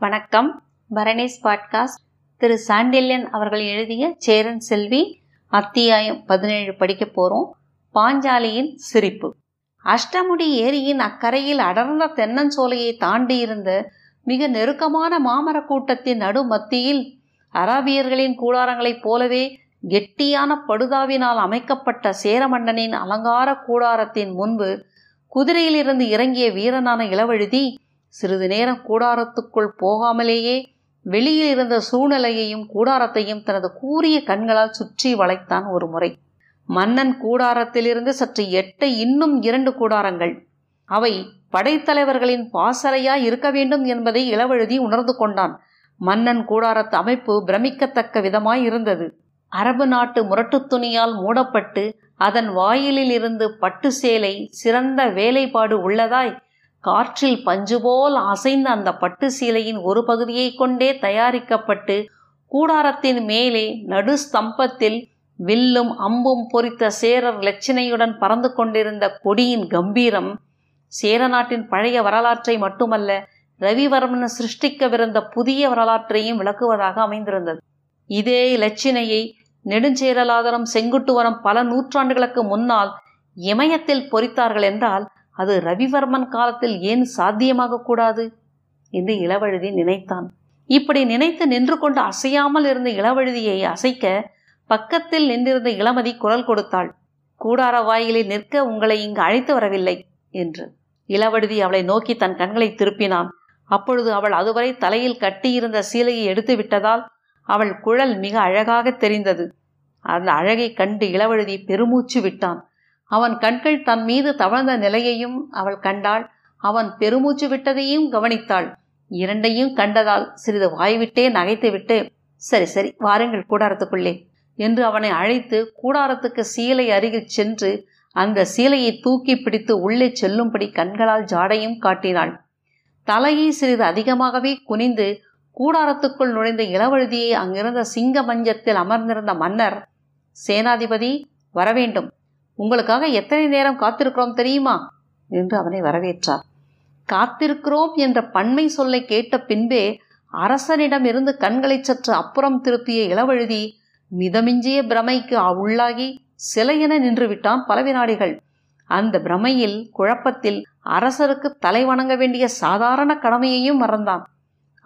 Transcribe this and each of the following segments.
வணக்கம். பரணேஸ் பாட்காஸ்ட். திரு சாண்டில்யன் அவர்கள் எழுதிய சேரன் செல்வி அத்தியாயம் பதினேழு படிக்க போகிறோம் பாஞ்சாலியின் சிரிப்பு. அஷ்டமுடி ஏரியின் அக்கரையில் அடர்ந்த தென்னஞ்சோலையை தாண்டி இருந்த மிக நெருக்கமான மாமர கூட்டத்தின் நடு மத்தியில் அராபியர்களின் கூடாரங்களைப் போலவே கெட்டியான படுதாவினால் அமைக்கப்பட்ட சேரமன்னனின் அலங்கார கூடாரத்தின் முன்பு குதிரையிலிருந்து இறங்கிய வீரனான இளவழுதி சிறிது நேரம் கூடாரத்துக்குள் போகாமலேயே வெளியில் இருந்த சூழ்நிலையையும் கூடாரத்தையும் தனது கூரிய கண்களால் சுற்றி வளைத்தான் ஒரு முறை. மன்னன் கூடாரத்திலிருந்து சற்று எட்ட இன்னும் இரண்டு கூடாரங்கள். அவை படைத்தலைவர்களின் பாசறையாய் இருக்க வேண்டும் என்பதை இளவழுதி உணர்ந்து கொண்டான். மன்னன் கூடாரத்து அமைப்பு பிரமிக்கத்தக்க விதமாய் இருந்தது. அரபு நாட்டு முரட்டு துணியால் மூடப்பட்டு அதன் வாயிலில் இருந்து பட்டு சேலை சிறந்த வேலைப்பாடு உள்ளதாய் காற்றில் பஞ்சு போல் அசைந்த அந்த பட்டு சீலையின் ஒரு பகுதியை கொண்டே தயாரிக்கப்பட்டு கூடாரத்தின் மேலே நடு ஸ்தம்பத்தில் வில்லும் அம்பும் பொறித்த சேரர் லட்சணையுடன் பறந்து கொண்டிருந்த கொடியின் கம்பீரம் சேர நாட்டின் பழைய வரலாற்றை மட்டுமல்ல ரவிவர்மன் சிருஷ்டிக்கவிருந்த புதிய வரலாற்றையும் விளக்குவதாக அமைந்திருந்தது. இதே இலச்சினையை நெடுஞ்சேரலாதரம் செங்குட்டுவரம் பல நூற்றாண்டுகளுக்கு முன்னால் இமயத்தில் பொறித்தார்கள் என்றால் அது ரவிவர்மன் காலத்தில் ஏன் சாத்தியமாக கூடாது? என்று இளவழுதி நினைத்தான். இப்படி நினைத்து நின்று கொண்டு அசையாமல் இருந்த இளவழுதியை அசைக்க பக்கத்தில் நின்றிருந்த இளமதி குரல் கொடுத்தாள். கூடார வாயிலில் நிற்க உங்களை இங்கு அழைத்து வரவில்லை என்று. இளவழுதி அவளை நோக்கி தன் கண்களை திருப்பினான். அப்பொழுது அவள் அதுவரை தலையில் கட்டியிருந்த சீலையை எடுத்து விட்டதால் அவள் குழல் மிக அழகாக தெரிந்தது. அந்த அழகை கண்டு இளவழுதி பெருமூச்சு விட்டான். அவன் கண்கள் தன் மீது தவழ்ந்த நிலையையும் அவள் கண்டாள். அவன் பெருமூச்சு விட்டதையும் கவனித்தாள். இரண்டையும் கண்டதால் சிறிது வாய்விட்டே நகைத்துவிட்டு சரி சரி வாருங்கள் கூடாரத்துக்குள்ளே என்று அவனை அழைத்து கூடாரத்துக்கு சீலை அருகில் சென்று அந்த சீலையை தூக்கி பிடித்து உள்ளே செல்லும்படி கண்களால் ஜாடையும் காட்டினாள். தலையை சிறிது அதிகமாகவே குனிந்து கூடாரத்துக்குள் நுழைந்த இளவழுதியை அங்கிருந்த சிங்க மஞ்சத்தில் அமர்ந்திருந்த மன்னர் சேனாதிபதி வரவேண்டும். உங்களுக்காக எத்தனை நேரம் காத்திருக்கிறோம் தெரியுமா? என்று அவனை வரவேற்றார். காத்திருக்கிறோம் என்ற பன்மை சொல்லை கேட்ட பின்பே அரசனிடம் இருந்து கண்களை சற்று அப்புறம் திருப்பிய இளவழுதி மிதமிஞ்சிய பிரமைக்கு உள்ளாகி சிலையென நின்று விட்டான் பல வினாடிகள் அந்த பிரமையில் குழப்பத்தில் அரசருக்கு தலை வணங்க வேண்டிய சாதாரண கடமையையும் மறந்தான்.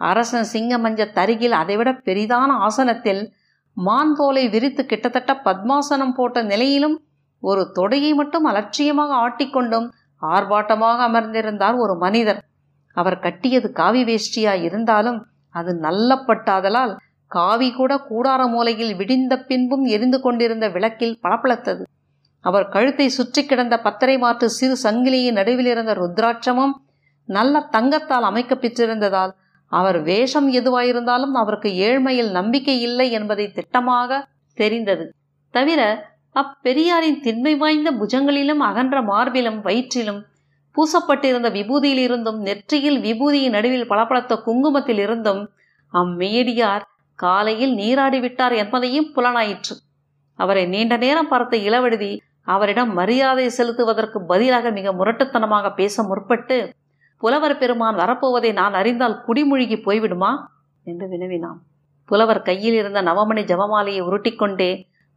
அரசன் சிங்க மஞ்ச தருகில் அதைவிட பெரிதான ஆசனத்தில் மான் தோலை விரித்து கிட்டத்தட்ட பத்மாசனம் போட்ட நிலையிலும் ஒரு தொடையை மட்டும் அலட்சியமாக ஆட்டிக்கொண்டும் ஆர்ப்பாட்டமாக அமர்ந்திருந்தார் ஒரு மனிதர். அவர் கட்டியது காவி வேஷ்டியாய் இருந்தாலும் அது நல்ல பட்டாதலால் காவி கூட கூடார மூலையில் விடிந்த பின்பும் எரிந்து கொண்டிருந்த விளக்கில் பளபளத்தது. அவர் கழுத்தை சுற்றி கிடந்த பத்தரை மாற்று சிறு சங்கிலியின் நடுவில் இருந்த ருத்ராட்சமும் நல்ல தங்கத்தால் அமைக்கப்பெற்றிருந்ததால் அவர் வேஷம் எதுவாயிருந்தாலும் அவருக்கு ஏழ்மையில் நம்பிக்கை இல்லை என்பதை திட்டமாக தெரிந்தது. தவிர அப்பெரியாரின் திண்மை வாய்ந்த புஜங்களிலும் அகன்ற மார்பிலும் வயிற்றிலும் பூசப்பட்டிருந்த விபூதியிலிருந்தும் நெற்றியில் விபூதியின் நடுவில் பளபளத்த குங்குமத்தில் இருந்தும் அம்மேடியார் காலையில் நீராடிவிட்டார் என்பதையும் புலனாயிற்று. அவரை நீண்ட நேரம் பார்த்த இளவழுதி அவரிடம் மரியாதை செலுத்துவதற்கு பதிலாக மிக முரட்டுத்தனமாக பேச முற்பட்டு புலவர் பெருமான் வரப்போவதை நான் அறிந்தால் குடிமூழ்கி போய்விடுமா? என்று வினவினான். புலவர் கையில் இருந்த நவமணி ஜபமாலையை உருட்டிக்கொண்டே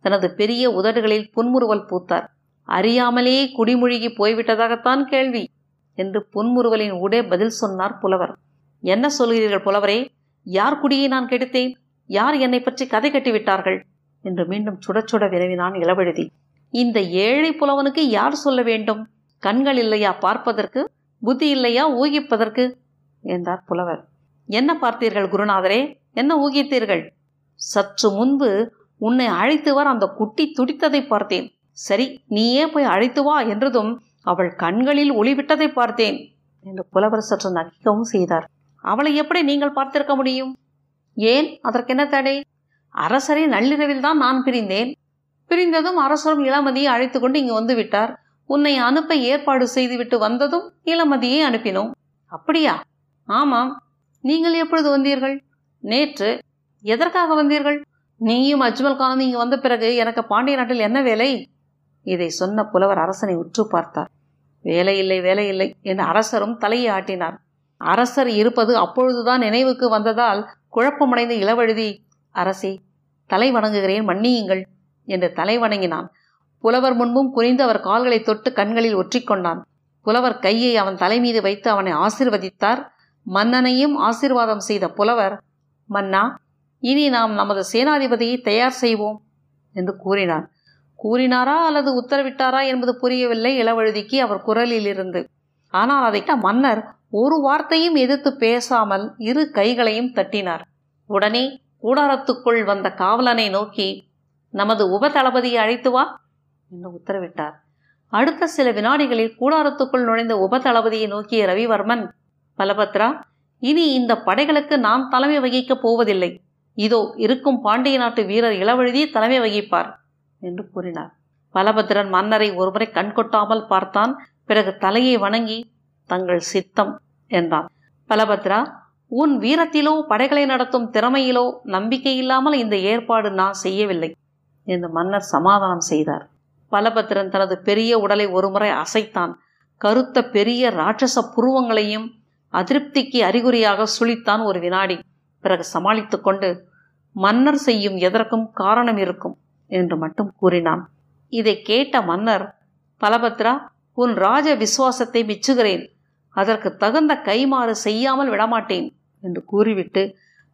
தனது பெரிய உதடுகளில் புன்முறுவல் பூத்தார். அறியாமலே குடிமொழிகி போய்விட்டதாகத்தான் கேள்வி என்று புன்முறுவலின் உடே பதில் சொன்னார் புலவர். என்ன சொல்கிறீர்கள் புலவரே? யார் குடியை நான் கெடுத்தேன்? யார் என்னை பற்றி கதை கட்டிவிட்டார்கள்? என்று மீண்டும் சுட சுட வினவினான் இளவழுதி. இந்த ஏழை புலவனுக்கு யார் சொல்ல வேண்டும்? கண்கள் இல்லையா பார்ப்பதற்கு? புத்தி இல்லையா ஊகிப்பதற்கு? என்றார் புலவர். என்ன பார்த்தீர்கள் குருநாதரே? என்ன ஊகித்தீர்கள்? சற்று முன்பு உன்னை அழைத்து வர அந்த குட்டி துடித்ததை பார்த்தேன். சரி நீயே போய் அழைத்து வா என்றதும் அவள் கண்களில் ஒளிவிட்டதை பார்த்தேன் என்று புலவர் சற்று செய்தார். அவளை எப்படி நீங்கள் பார்த்திருக்க முடியும்? ஏன்? அதற்கென்ன தடை? அரசரை நள்ளிரவில் தான் நான் பிரிந்தேன். பிரிந்ததும் அரசரும் இளமதியை அழைத்து கொண்டு இங்கு வந்து விட்டார். உன்னை அனுப்ப ஏற்பாடு செய்துவிட்டு வந்ததும் இளமதியை அனுப்பினோம். அப்படியா? ஆமாம். நீங்கள் எப்பொழுது வந்தீர்கள்? நேற்று. எதற்காக வந்தீர்கள்? நீயும் அஜ்மல் கானும் இங்கு வந்த பிறகு எனக்கு பாண்டிய நாட்டில் என்ன வேலை? இதை சொன்ன புலவர் அரசனை உற்று பார்த்தார். வேலை இல்லை வேலை இல்லை என்று அரசரும் தலையை ஆட்டினார். அரசர் இருப்பது அப்பொழுதுதான் நினைவுக்கு வந்ததால் குழப்பமடைந்த இளவழுதி அரசே தலை வணங்குகிறேன் மன்னியுங்கள் என்று தலை வணங்கினான். புலவர் முன்பும் குனிந்து அவர் கால்களை தொட்டு கண்களில் ஒற்றிக்கொண்டான். புலவர் கையை அவன் தலை மீது வைத்து அவனை ஆசிர்வதித்தார். மன்னனையும் ஆசீர்வாதம் செய்த புலவர் மன்னா இனி நாம் நமது சேனாதிபதியை தயார் செய்வோம் என்று கூறினார். கூறினாரா அல்லது உத்தரவிட்டாரா என்பது புரியவில்லை இளவழுதிக்கு அவர் குரலில் இருந்து ஆனால் அதை மன்னர் ஒரு வார்த்தையும் எதிர்த்து பேசாமல் இரு கைகளையும் தட்டினார். உடனே கூடாரத்துக்குள் வந்த காவலனை நோக்கி நமது உப தளபதியை அழைத்து வா என்று உத்தரவிட்டார். அடுத்த சில வினாடிகளில் கூடாரத்துக்குள் நுழைந்த உப தளபதியை நோக்கிய ரவிவர்மன் பலபத்ரா இனி இந்த படைகளுக்கு நான் தலைமை வகிக்கப் போவதில்லை. இதோ இருக்கும் பாண்டிய நாட்டு வீரர் இளவழுதி தலைமை வகிப்பார் என்று கூறினார். பலபத்திரன் மன்னரை ஒருமுறை கண்கொட்டாமல் பார்த்தான் பிறகு தலையை வணங்கி தங்கள் சித்தம் என்றான். பலபத்ரா உன் வீரத்திலோ படைகளை நடத்தும் திறமையிலோ நம்பிக்கை இல்லாமல் இந்த ஏற்பாடு நான் செய்யவில்லை என்று மன்னர் சமாதானம் செய்தார். பலபத்திரன் தனது பெரிய உடலை ஒருமுறை அசைத்தான். கருத்த பெரிய ராட்சச புருவங்களையும் அதிருப்திக்கு அறிகுறியாக சுழித்தான் ஒரு வினாடி. பிறகு சமாளித்து கொண்டு மன்னர் செய்யும் எதற்கும் காரணம் இருக்கும் என்று மட்டும் கூறினான். இதை கேட்ட மன்னர் பலபத்ரா உன் ராஜ விசுவாசத்தை மிச்சுகிறேன். அதற்கு தகுந்த கைமாறு செய்யாமல் விடமாட்டேன் என்று கூறிவிட்டு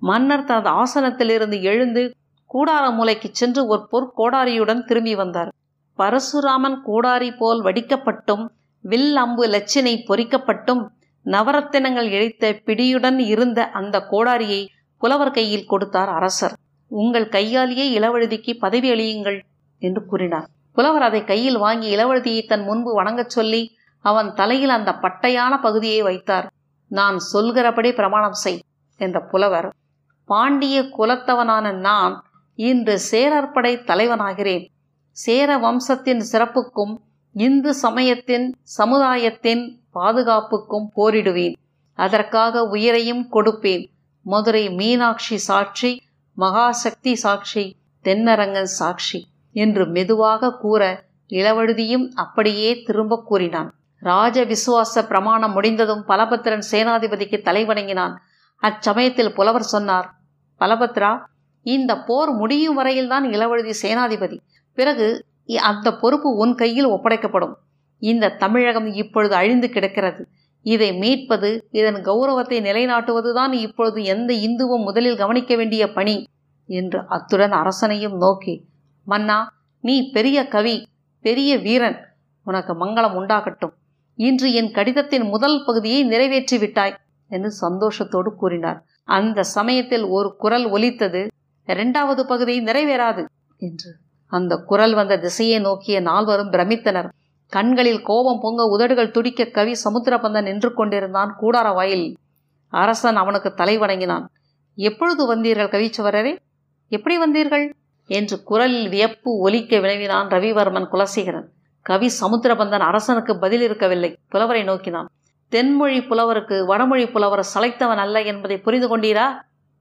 மன்னர் தனது ஆசனத்திலிருந்து எழுந்து கூடார மூலைக்கு சென்று ஒரு பொற்கோடாரியுடன் திரும்பி வந்தார். பரசுராமன் கோடாரி போல் வடிக்கப்பட்டும் வில் அம்பு லட்சினை பொறிக்கப்பட்டும் நவரத்தினங்கள் இழைத்த பிடியுடன் இருந்த அந்த கோடாரியை புலவர் கையில் கொடுத்தார் அரசர். உங்கள் கையாலேயே இளவழுதிக்கு பதவி அளியுங்கள் என்று கூறினார். புலவர் அதை கையில் வாங்கி இளவழுதியை தன் முன்பு வணங்கச் சொல்லி அவன் தலையில் அந்த பட்டையான பகுதியை வைத்தார். நான் சொல்கிறபடி பிரமாணம் செய் என்ற புலவர் பாண்டிய குலத்தவனான நான் இன்று சேரற்படை தலைவனாகிறேன். சேர வம்சத்தின் சிறப்புக்கும் இந்து சமயத்தின் சமுதாயத்தின் பாதுகாப்புக்கும் போரிடுவேன். அதற்காக உயிரையும் கொடுப்பேன். மதுரை மீனாட்சி சாட்சி மகாசக்தி சாட்சி தென்னரங்கன் சாட்சி என்று மெதுவாக கூற இளவழுதியும் அப்படியே திரும்ப கூறினான். ராஜ விசுவாச பிரமாணம் முடிந்ததும் பலபத்திரன் சேனாதிபதிக்கு தலைவணங்கினான் அச்சமயத்தில் புலவர் சொன்னார் பலபத்ரா இந்த போர் முடியும் வரையில்தான் இளவழுதி சேனாதிபதி. பிறகு அந்த பொறுப்பு உன் கையில் ஒப்படைக்கப்படும். இந்த தமிழகம் இப்பொழுது அழிந்து கிடக்கிறது. இதை மீட்பது இதன் கௌரவத்தை நிலைநாட்டுவதுதான் இப்பொழுது எந்த இந்துவும் முதலில் கவனிக்க வேண்டிய பணி என்று அத்துடன் அரசனையும் நோக்கி மன்னா நீ பெரிய கவி பெரிய வீரன் உனக்கு மங்களம் உண்டாகட்டும். இன்று என் கடிதத்தின் முதல் பகுதியை நிறைவேற்றி விட்டாய் என்று சந்தோஷத்தோடு கூறினார். அந்த சமயத்தில் ஒரு குரல் ஒலித்தது இரண்டாவது பகுதி நிறைவேறாது என்று அந்த குரல் வந்த திசையை நோக்கிய நால்வரும் பிரமித்தனர். கண்களில் கோபம் பொங்க உதடுகள் துடிக்க கவி சமுத்திரபந்தன் நின்று கொண்டிருந்தான் கூடார வாயில். அரசன் அவனுக்கு தலை வணங்கினான். எப்பொழுது வந்தீர்கள் கவிச்சுவரரே? எப்படி வந்தீர்கள்? என்று குரலில் வியப்பு ஒலிக்க வினவினான் ரவிவர்மன் குலசேகரன். கவி சமுத்திரபந்தன் அரசனுக்கு பதில் இருக்கவில்லை. புலவரை நோக்கினான். தென்மொழி புலவருக்கு வடமொழி புலவர் சளைத்தவன் அல்ல என்பதை புரிந்து கொண்டீரா?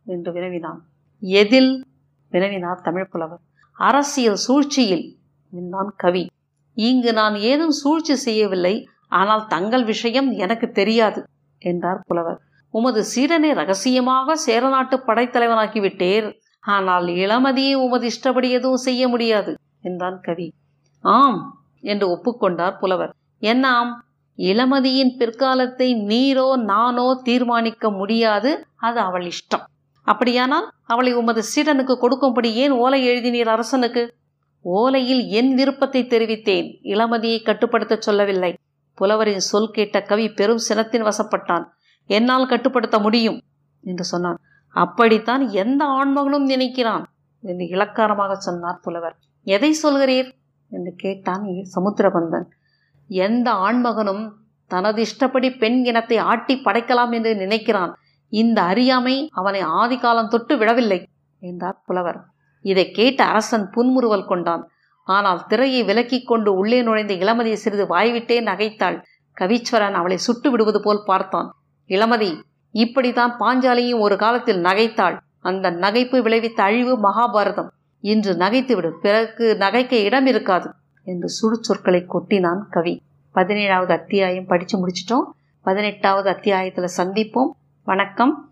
என்று வினவினான். எதில்? வினவினார் தமிழ் புலவர். அரசியல் சூழ்ச்சியில் என்றான் கவி. இங்கு நான் ஏதும் சூழ்ச்சி செய்யவில்லை ஆனால் தங்கள் விஷயம் எனக்கு தெரியாது என்றார் புலவர். உமது சீடனை ரகசியமாக சேரநாட்டு படைத்தலைவனாக்கிவிட்டேர் ஆனால் இளமதியை உமது இஷ்டப்படி எதுவும் செய்ய முடியாது என்றான் கவி. ஆம் என்று ஒப்புக்கொண்டார் புலவர். என்ன ஆம் இளமதியின் பிற்காலத்தை நீரோ நானோ தீர்மானிக்க முடியாது அது அவள் இஷ்டம். அப்படியானால் அவளை உமது சீடனுக்கு கொடுக்கும்படி ஏன் ஓலை எழுதினீர் அரசனுக்கு? ஓலையில் என் விருப்பத்தை தெரிவித்தேன். இளமதியை கட்டுப்படுத்த சொல்லவில்லை. புலவரின் சொல் கேட்ட கவி பெரும் சினத்தின் வசப்பட்டான். என்னால் கட்டுப்படுத்த முடியும் என்று சொன்னான். அப்படித்தான் எந்த ஆண்மகனும் நினைக்கிறான் என்று இலக்காரமாக சொன்னார் புலவர். எதை சொல்கிறீர்? என்று கேட்டான் சமுத்திரபந்தன். எந்த ஆண்மகனும் தனது இஷ்டப்படி பெண் இனத்தை ஆட்டி படைக்கலாம் என்று நினைக்கிறான். இந்த அறியாமை அவனை ஆதிகாலம் தொட்டு விடவில்லை என்றார் புலவர். இதை கேட்ட அரசன் புன்முறுவல் கொண்டான். ஆனால் திரையை விலக்கிக் கொண்டு உள்ளே நுழைந்த இளமதியை சிறிது வாய்விட்டே நகைத்தாள். கவீஸ்வரன் அவளை சுட்டு விடுவது போல் பார்த்தான். இளமதி இப்படித்தான் பாஞ்சாலியும் ஒரு காலத்தில் நகைத்தாள். அந்த நகைப்பு விளைவித்த அழிவு மகாபாரதம். இன்று நகைத்துவிடும் பிறகு நகைக்க இடம் இருக்காது என்று சுடு சொற்களை கொட்டினான் கவி. பதினேழாவது அத்தியாயம் படித்து முடிச்சிட்டோம். பதினெட்டாவது அத்தியாயத்தில் சந்திப்போம். வணக்கம்.